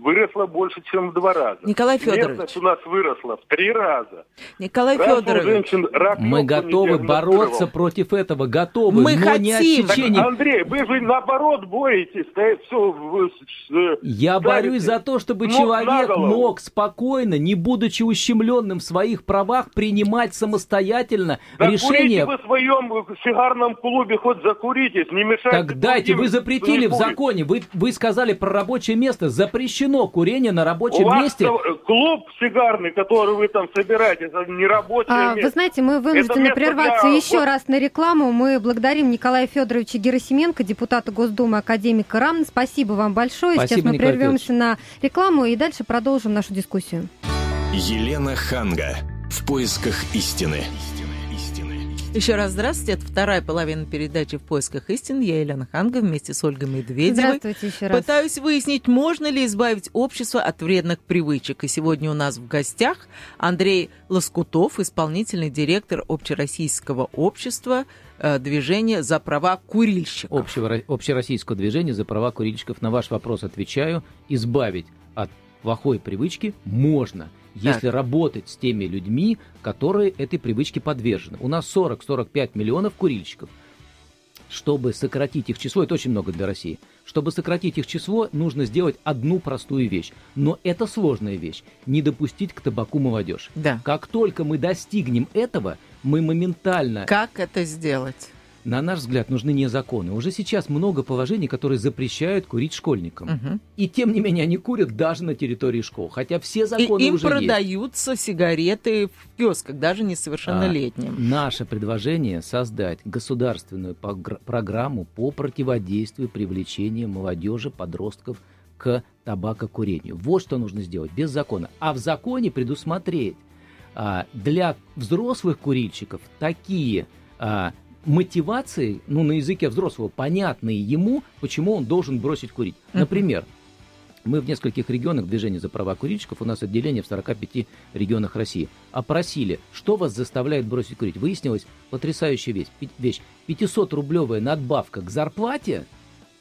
Speaker 4: Выросло больше, чем в два раза.
Speaker 2: Николай Федорович.
Speaker 4: Смертность у нас выросла в три раза.
Speaker 2: Николай
Speaker 4: Раз
Speaker 2: Федорович,
Speaker 4: женщин рак
Speaker 6: Мы
Speaker 4: не
Speaker 6: готовы бороться против этого, готовы,
Speaker 2: Мы
Speaker 6: но не
Speaker 2: хотим.
Speaker 4: Так,
Speaker 6: отсечение.
Speaker 4: Андрей, вы же наоборот боретесь. все,
Speaker 6: Я борюсь за то, чтобы
Speaker 4: на
Speaker 6: человек мог спокойно, не будучи ущемленным в своих правах, принимать самостоятельно
Speaker 4: Да
Speaker 6: решение.
Speaker 4: курите вы в своем э, сигарном клубе, хоть закуритесь, не мешайте.
Speaker 6: Так дайте, вы запретили
Speaker 4: не
Speaker 6: в законе, вы, вы сказали про рабочее место, запрещено курение на
Speaker 4: У
Speaker 6: рабочем
Speaker 4: вас
Speaker 6: месте.
Speaker 4: э, клуб сигарный, который вы там собираете, это не рабочее
Speaker 3: А,
Speaker 4: место.
Speaker 3: Вы знаете, мы вынуждены
Speaker 4: место
Speaker 3: прерваться
Speaker 4: для-
Speaker 3: еще
Speaker 4: вот-
Speaker 3: раз на рекламу. Мы благодарим Николая Федоровича Герасименко, депутата Госдумы, академика РАМ. Спасибо вам большое. Сейчас
Speaker 6: Спасибо,
Speaker 3: мы
Speaker 6: Николай
Speaker 3: прервемся на рекламу и дальше продолжим нашу дискуссию.
Speaker 1: Елена Ханга. В поисках истины.
Speaker 2: Еще раз здравствуйте. Это вторая половина передачи «В поисках истин». Я Елена Ханга вместе с Ольгой Медведевой.
Speaker 3: Здравствуйте еще раз.
Speaker 2: Пытаюсь выяснить, можно ли избавить общество от вредных привычек. И сегодня у нас в гостях Андрей Лоскутов, исполнительный директор Общероссийского общества э, движения за права курильщиков.
Speaker 6: Общего, ро- общероссийского движения за права курильщиков. На ваш вопрос отвечаю. Избавить от плохой привычки можно, если работать с теми людьми, которые этой привычке подвержены. У нас 40-45 миллионов курильщиков. Чтобы сократить их число, это очень много для России, чтобы сократить их число, нужно сделать одну простую вещь. Но это сложная вещь. Не допустить к табаку молодежь.
Speaker 2: Да.
Speaker 6: Как только мы достигнем этого, мы моментально
Speaker 2: Как это сделать?
Speaker 6: На наш взгляд, нужны не законы. Уже сейчас много положений, которые запрещают курить школьникам.
Speaker 2: Мгм.
Speaker 6: И тем не менее они курят даже на территории школ. Хотя все
Speaker 2: И
Speaker 6: законы
Speaker 2: им
Speaker 6: уже есть.
Speaker 2: продаются сигареты в киосках, даже несовершеннолетним.
Speaker 6: А, наше предложение создать государственную программу по противодействию привлечению молодежи, подростков к табакокурению. Вот что нужно сделать без закона. А в законе предусмотреть а, для взрослых курильщиков такие а, мотивации, ну, на языке взрослого, понятные ему, почему он должен бросить курить. Например, мы в нескольких регионах движения за права курильщиков, у нас отделение в 45 регионах России, опросили, что вас заставляет бросить курить. Выяснилась потрясающая вещь. 500-рублевая надбавка к зарплате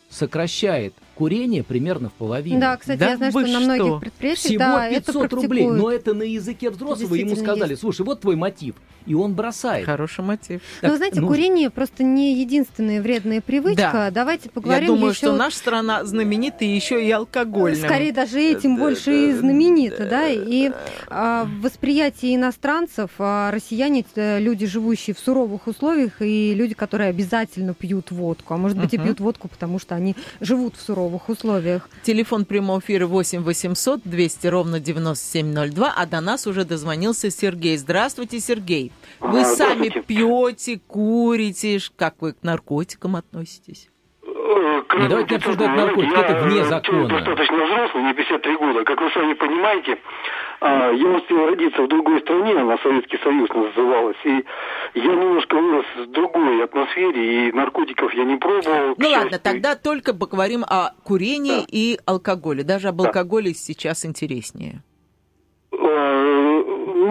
Speaker 6: сокращает курение примерно в половину.
Speaker 3: Да, кстати,
Speaker 2: Да
Speaker 3: я знаю,
Speaker 2: вы
Speaker 3: что на многих предприятиях
Speaker 6: Всего
Speaker 3: да, это
Speaker 6: 500 рублей,
Speaker 3: практикуют.
Speaker 6: но это на языке взрослого. Ему сказали,
Speaker 3: есть.
Speaker 6: слушай, вот твой мотив. И он бросает.
Speaker 2: Хороший мотив.
Speaker 3: Но
Speaker 6: Так,
Speaker 3: вы знаете,
Speaker 6: ну,
Speaker 3: курение просто не единственная вредная привычка.
Speaker 2: Да.
Speaker 3: Давайте поговорим
Speaker 2: Я думаю,
Speaker 3: еще...
Speaker 2: что наша страна знаменита еще и алкогольным.
Speaker 3: Скорее даже этим больше и знаменита, да, и а, в восприятии иностранцев а, россияне это люди, живущие в суровых условиях, и люди, которые обязательно пьют водку, а может быть и пьют водку, потому что они живут в суровых условиях.
Speaker 2: Телефон прямого эфира 8 800 200 ровно 9702, а до нас уже дозвонился Сергей. Здравствуйте, Сергей. Вы
Speaker 12: А,
Speaker 2: сами пьете, курите, как вы к наркотикам относитесь?
Speaker 6: Не, давайте не обсуждать наркотики,
Speaker 12: я,
Speaker 6: это вне
Speaker 12: э,
Speaker 6: закона.
Speaker 12: достаточно взрослый, мне 53 года. Как вы сами понимаете, а, я успел родиться в другой стране, она Советский Союз называлась, и я немножко атмосфере, и наркотиков я не пробовал.
Speaker 2: Ну ладно, тогда только поговорим о курении и алкоголе. Даже об
Speaker 12: Да.
Speaker 2: алкоголе сейчас интереснее.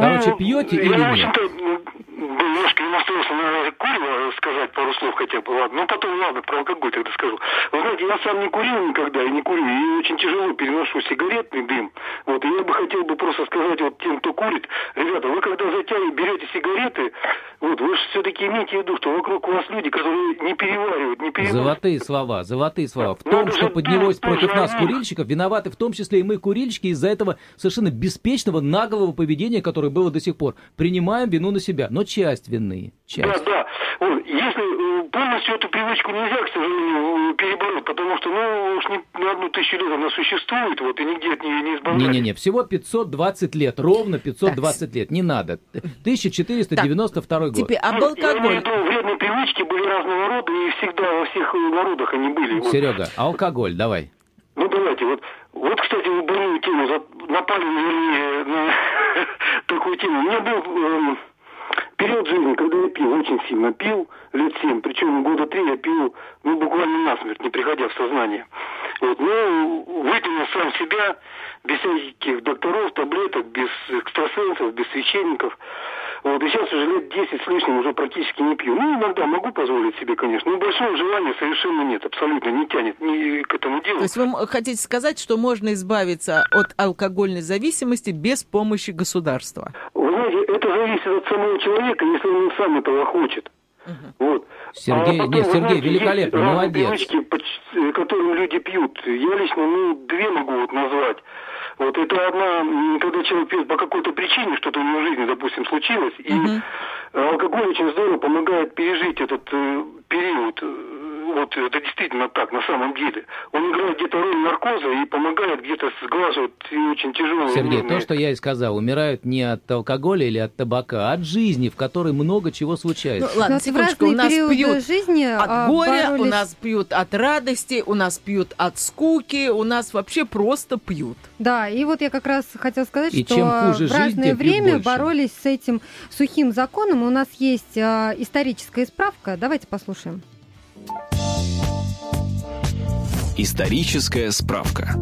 Speaker 6: Короче, пьете
Speaker 12: я,
Speaker 6: или
Speaker 12: в
Speaker 6: нет?
Speaker 12: общем-то, ну, немножко не настроился на курево сказать пару слов хотя бы, ладно. Ну, потом, ладно, про алкоголь тогда скажу. Вы знаете, я сам не курил никогда и не курю, и очень тяжело переношу сигаретный дым. Вот, и я бы хотел бы просто сказать вот тем, кто курит, ребята, вы когда затягиваете, берете сигареты, вот, вы же все-таки имейте в виду, что вокруг у вас люди, которые не переваривают, не переваривают.
Speaker 6: Золотые слова, золотые слова. В том, что поднялось против нас, курильщиков, виноваты в том числе и мы, курильщики, из-за этого совершенно беспечного, наглого поведения, которое было до сих пор. Принимаем вину на себя, но часть вины. Часть.
Speaker 12: Да, да. Вот, если э, полностью эту привычку нельзя, к сожалению, э, перебороть, потому что, ну, уж не на одну тысячу лет она существует, вот, и нигде от нее не избавляется.
Speaker 6: Не-не-не, всего 520 лет, ровно 520 лет, не надо. 1492 год.
Speaker 2: Теперь об
Speaker 12: Ну,
Speaker 2: алкоголе.
Speaker 12: виду, вредные привычки были разного рода, и всегда во всех э, народах они были. Вот.
Speaker 6: Серега, алкоголь, давай.
Speaker 12: Ну, давайте, вот, вот, кстати, вы больную тему напали, вернее, на такую тему. У меня был эм, я пил, очень сильно пил, лет семь, причем года три я пил, ну, буквально насмерть, не приходя в сознание. Вот, ну, вытянул сам себя, без всяких докторов, таблеток, без экстрасенсов, без священников. Вот, и сейчас уже лет 10 с лишним уже практически не пью. Ну, иногда могу позволить себе, конечно, но большого желания совершенно нет, абсолютно не тянет ни к этому делу.
Speaker 2: То есть вы хотите сказать, что можно избавиться от алкогольной зависимости без помощи государства?
Speaker 12: Это зависит от самого человека, если он сам этого хочет. Вот.
Speaker 6: Сергей,
Speaker 12: А потом,
Speaker 6: нет, Сергей,
Speaker 12: знаете,
Speaker 6: великолепно,
Speaker 12: есть
Speaker 6: молодец.
Speaker 12: привычки, поч- которым люди пьют. Я лично, ну, две могу вот назвать. Вот это одна, когда человек пьет по какой-то причине, что-то у него в жизни, допустим, случилось, и алкоголь очень здорово помогает пережить этот э, период. Э, Вот это действительно так, на самом деле. Он играет где-то роль наркоза и помогает где-то сглаживать и очень тяжелые
Speaker 6: Сергей, то, что я и сказал, умирают не от алкоголя или от табака, а от жизни, в которой много чего
Speaker 2: Ну,
Speaker 6: случается.
Speaker 2: ладно,
Speaker 3: Вот в
Speaker 2: секундочку, у нас
Speaker 3: периоды
Speaker 2: пьют
Speaker 3: жизни
Speaker 2: от
Speaker 3: а,
Speaker 2: горя, у
Speaker 3: боролись-
Speaker 2: нас пьют от радости, у нас пьют от скуки, у нас вообще просто пьют.
Speaker 3: Да, и вот я как раз хотела сказать,
Speaker 6: И
Speaker 3: что
Speaker 6: чем хуже
Speaker 3: в
Speaker 6: жизнь,
Speaker 3: разное
Speaker 6: пьют
Speaker 3: время боролись с этим сухим законом. У нас есть а, историческая справка. Давайте послушаем.
Speaker 1: Историческая справка.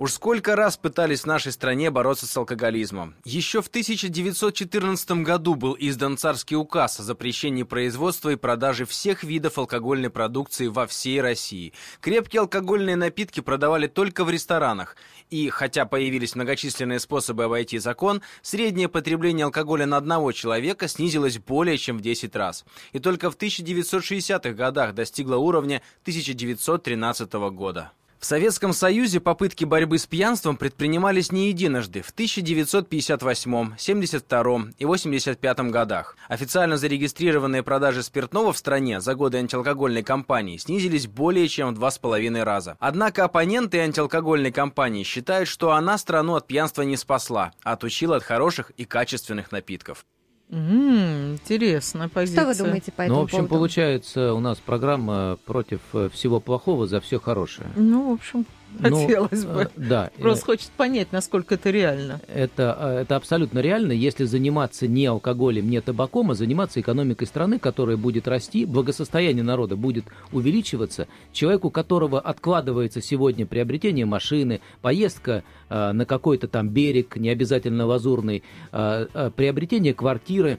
Speaker 5: Уж сколько раз пытались в нашей стране бороться с алкоголизмом. Еще в 1914 году был издан царский указ о запрещении производства и продажи всех видов алкогольной продукции во всей России. Крепкие алкогольные напитки продавали только в ресторанах. И, хотя появились многочисленные способы обойти закон, среднее потребление алкоголя на одного человека снизилось более чем в 10 раз. И только в 1960-х годах достигло уровня 1913 года. В Советском Союзе попытки борьбы с пьянством предпринимались не единожды в 1958, 72 и 85 годах. Официально зарегистрированные продажи спиртного в стране за годы антиалкогольной кампании снизились более чем в два с половиной раза. Однако оппоненты антиалкогольной кампании считают, что она страну от пьянства не спасла, а отучила от хороших и качественных напитков.
Speaker 2: М, интересная позиция.
Speaker 3: Что вы думаете по
Speaker 6: Ну,
Speaker 3: этому
Speaker 6: в общем,
Speaker 3: поводу?
Speaker 6: получается, у нас программа против всего плохого за все хорошее.
Speaker 2: Ну, в общем,
Speaker 6: Ну,
Speaker 2: хотелось
Speaker 6: э,
Speaker 2: бы.
Speaker 6: Да. э,
Speaker 2: Просто хочется понять, насколько это реально.
Speaker 6: Это, э, это абсолютно реально, если заниматься не алкоголем, не табаком, а заниматься экономикой страны, которая будет расти, благосостояние народа будет увеличиваться. Человеку, у которого откладывается сегодня приобретение машины, поездка э, на какой-то там берег, не обязательно лазурный, э, э, приобретение квартиры,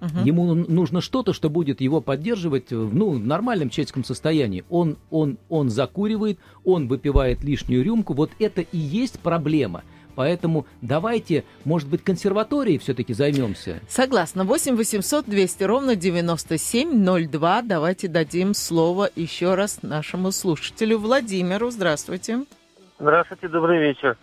Speaker 2: Мгм.
Speaker 6: Ему нужно что-то, что будет его поддерживать в ну, нормальном человеческом состоянии. Он, он, он закуривает, он выпивает лишнюю рюмку. Вот это и есть проблема. Поэтому давайте, может быть, консерваторией все-таки займемся.
Speaker 2: Согласна. 8 800 200 ровно 9702. Давайте дадим слово еще раз нашему слушателю Владимиру. Здравствуйте.
Speaker 9: Здравствуйте, добрый вечер.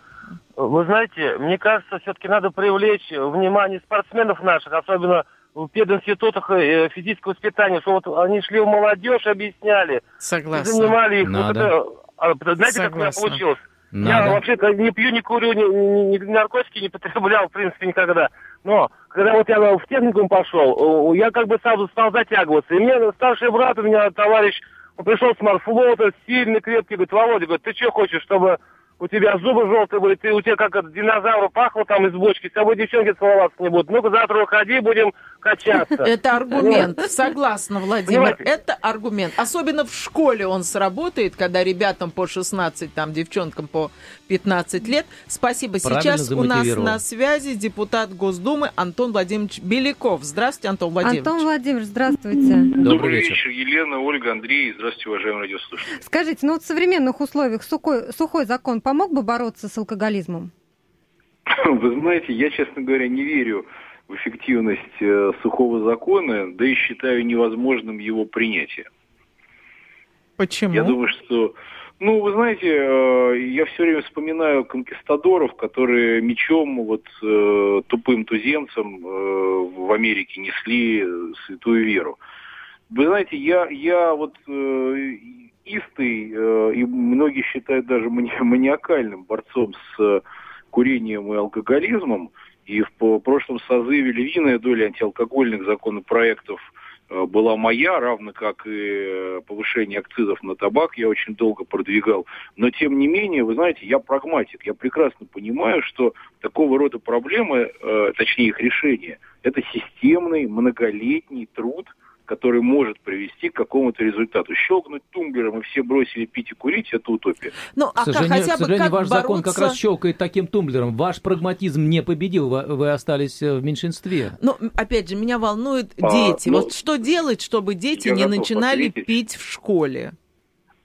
Speaker 9: Вы знаете, мне кажется, все-таки надо привлечь внимание спортсменов наших, особенно в пединститутах э, физического воспитания, что вот они шли в молодежь, объясняли,
Speaker 2: Согласна.
Speaker 9: занимали их.
Speaker 6: Надо.
Speaker 9: Вот это, а, знаете, как у меня получилось?
Speaker 6: Надо.
Speaker 9: Я вообще-то не пью, не курю, ни, ни- ни наркотики не потреблял, в принципе, никогда. Но когда вот я в техникум пошел, э, я как бы сам стал затягиваться. И мне старший брат, у меня товарищ, он пришел с морфлота, сильный, крепкий, говорит, Володя, говорит, ты что хочешь, чтобы у тебя зубы желтые были, ты у тебя как от динозавра пахло там из бочки, с тобой девчонки целоваться не будут. Ну-ка завтра выходи, будем качаться.
Speaker 2: Это аргумент. Согласна, Владимир. Это аргумент. Особенно в школе он сработает, когда ребятам по 16, там, девчонкам по 15 лет. Спасибо. Сейчас у нас на связи депутат Госдумы Антон Владимирович Беляков. Здравствуйте, Антон Владимирович.
Speaker 3: Антон Владимирович, здравствуйте.
Speaker 6: Добрый вечер.
Speaker 13: Елена, Ольга, Андрей. Здравствуйте, уважаемые радиослушатели.
Speaker 3: Скажите, ну вот в современных условиях сухой, сухой закон помог бы бороться с алкоголизмом?
Speaker 13: Вы знаете, я, честно говоря, не верю в эффективность э, сухого закона, да и считаю невозможным его принятие.
Speaker 2: Почему?
Speaker 13: Я думаю, что... Ну, вы знаете, э, я все время вспоминаю конкистадоров, которые мечом, вот э, тупым туземцам э, в Америке несли святую веру. Вы знаете, я, я вот э, истый, э, и многие считают даже мани- маниакальным борцом с э, курением и алкоголизмом. И в прошлом созыве львиная доля антиалкогольных законопроектов э, была моя, равно как и э, повышение акцизов на табак я очень долго продвигал. Но тем не менее, вы знаете, я прагматик. Я прекрасно понимаю, что такого рода проблемы, э, точнее их решение, это системный, многолетний труд, который может привести к какому-то результату. Щелкнуть тумблером и все бросили пить и курить – это утопия.
Speaker 2: Ну, а
Speaker 6: К сожалению,
Speaker 2: хотя
Speaker 6: к
Speaker 2: бы
Speaker 6: сожалению
Speaker 2: как
Speaker 6: ваш закон как
Speaker 2: бороться-
Speaker 6: раз щелкает таким тумблером. Ваш прагматизм не победил, вы, вы остались э, в меньшинстве.
Speaker 2: Ну, опять же, меня волнуют
Speaker 13: А,
Speaker 2: дети.
Speaker 13: ну,
Speaker 2: вот что делать, чтобы дети
Speaker 13: я
Speaker 2: не начинали
Speaker 13: ответить.
Speaker 2: пить в школе?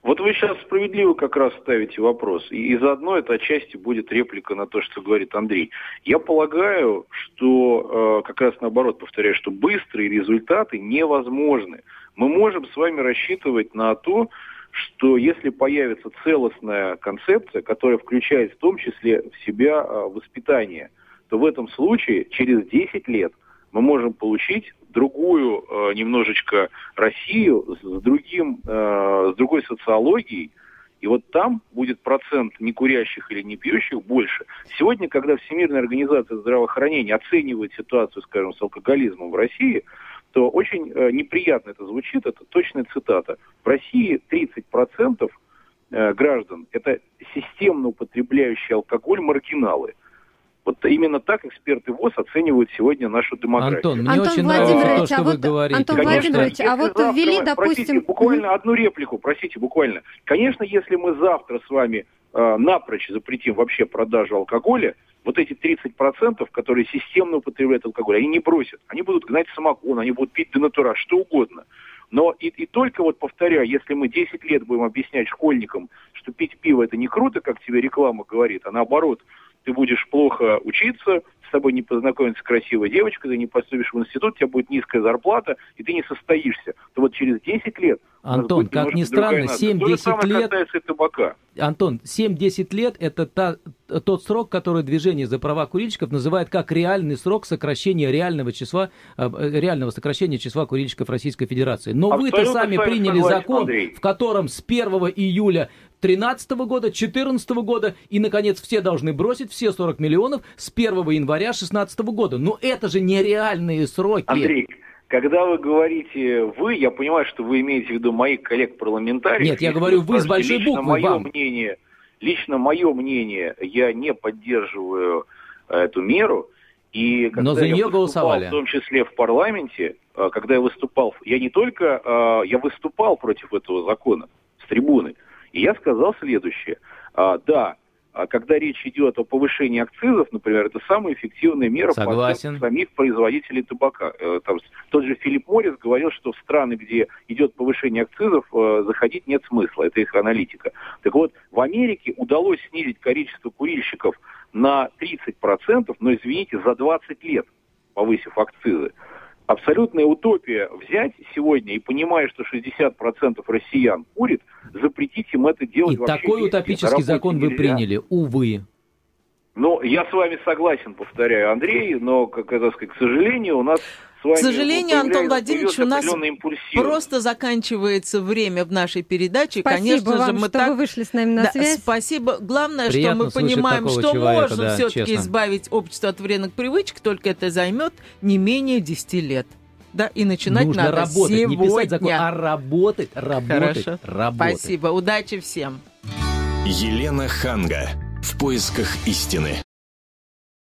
Speaker 13: Вот вы сейчас справедливо как раз ставите вопрос. И, и заодно это отчасти будет реплика на то, что говорит Андрей. Я полагаю, что э, как раз наоборот, повторяю, что быстрые результаты невозможны. Мы можем с вами рассчитывать на то, что если появится целостная концепция, которая включает в том числе в себя э, воспитание, то в этом случае через 10 лет мы можем получить другую э, немножечко Россию с, другим, э, с другой социологией, и вот там будет процент некурящих или не пьющих больше. Сегодня, когда Всемирная организация здравоохранения оценивает ситуацию, скажем, с алкоголизмом в России, то очень э, неприятно это звучит, это точная цитата. В России 30% э, граждан – это системно употребляющие алкоголь маргиналы. Вот именно так эксперты ВОЗ оценивают сегодня нашу демографию.
Speaker 6: Антон, мне
Speaker 3: Антон
Speaker 6: очень нравится то,
Speaker 3: Владимирович,
Speaker 6: что
Speaker 3: а
Speaker 6: вы
Speaker 3: вот,
Speaker 6: говорите.
Speaker 3: Антон
Speaker 6: что-
Speaker 3: Владимирович, а вот
Speaker 13: завтра
Speaker 3: ввели, допустим...
Speaker 13: Простите, буквально одну реплику, простите, буквально. Конечно, если мы завтра с вами э, напрочь запретим вообще продажу алкоголя, вот эти 30%, которые системно употребляют алкоголь, они не бросят. Они будут гнать самогон, они будут пить денатура, что угодно. Но и, и только вот повторяю, если мы 10 лет будем объяснять школьникам, что пить пиво это не круто, как тебе реклама говорит, а наоборот, ты будешь плохо учиться, с тобой не познакомится красивая девочка, ты не поступишь в институт, у тебя будет низкая зарплата, и ты не состоишься, то вот через 10 лет...
Speaker 6: Антон,
Speaker 13: будет
Speaker 6: как ни странно,
Speaker 13: другая нация. То же
Speaker 6: 7-10
Speaker 13: самое
Speaker 6: лет-
Speaker 13: табака.
Speaker 6: Антон, 7-10 лет – это та- тот срок, который движение за права курильщиков называет как реальный срок сокращения реального числа, э, реального сокращения числа курильщиков Российской Федерации. Но вы-то сами приняли
Speaker 13: согласен,
Speaker 6: закон,
Speaker 13: Андрей.
Speaker 6: в котором с 1 июля 2013 года, 2014 года и, наконец, все должны бросить все 40 миллионов с 1 января 2016 года. Ну это же нереальные сроки.
Speaker 13: Андрей, когда вы говорите «вы», я понимаю, что вы имеете в виду моих коллег-парламентариев.
Speaker 6: Нет, я говорю
Speaker 13: вы
Speaker 6: с большой
Speaker 13: лично
Speaker 6: буквы,
Speaker 13: мое
Speaker 6: вам.
Speaker 13: мнение, лично мое мнение, я не поддерживаю э, эту меру. И когда
Speaker 6: Но за
Speaker 13: я
Speaker 6: нее
Speaker 13: выступал,
Speaker 6: голосовали.
Speaker 13: В том числе в парламенте, э, когда я выступал, я не только, э, я выступал против этого закона с трибуны. И я сказал следующее. А, Да, а когда речь идет о повышении акцизов, например, это самая эффективная мера по
Speaker 6: Согласен.
Speaker 13: оценке самих производителей табака. Э, Там, тот же Филипп Моррис говорил, что в страны, где идет повышение акцизов, э, заходить нет смысла. Это их аналитика. Так вот, в Америке удалось снизить количество курильщиков на 30%, но, извините, за 20 лет, повысив акцизы. Абсолютная утопия взять сегодня и понимая, что 60% россиян курит, запретить им это делать
Speaker 6: И такой утопический закон вы
Speaker 13: нельзя.
Speaker 6: приняли, увы.
Speaker 13: Ну, я с вами согласен, повторяю, Андрей, но, как это сказать, к сожалению, у нас с вами
Speaker 2: К сожалению, Антон Владимирович, у нас просто заканчивается время в нашей передаче.
Speaker 3: Спасибо
Speaker 2: Конечно
Speaker 3: вам,
Speaker 2: же, мы
Speaker 3: что
Speaker 2: так...
Speaker 3: вы вышли с нами на
Speaker 2: Да,
Speaker 3: связь.
Speaker 2: спасибо. Главное,
Speaker 6: Приятно
Speaker 2: что мы понимаем, что
Speaker 6: человека,
Speaker 2: можно
Speaker 6: да,
Speaker 2: все-таки избавить общество от вредных привычек, только это займет не менее 10 лет. Да, и начинать
Speaker 6: Нужно
Speaker 2: надо
Speaker 6: работать,
Speaker 2: сегодня.
Speaker 6: не писать закон, а работать, работать,
Speaker 2: Хорошо.
Speaker 6: работать.
Speaker 2: Спасибо. Удачи всем.
Speaker 1: Елена Ханга. В поисках истины.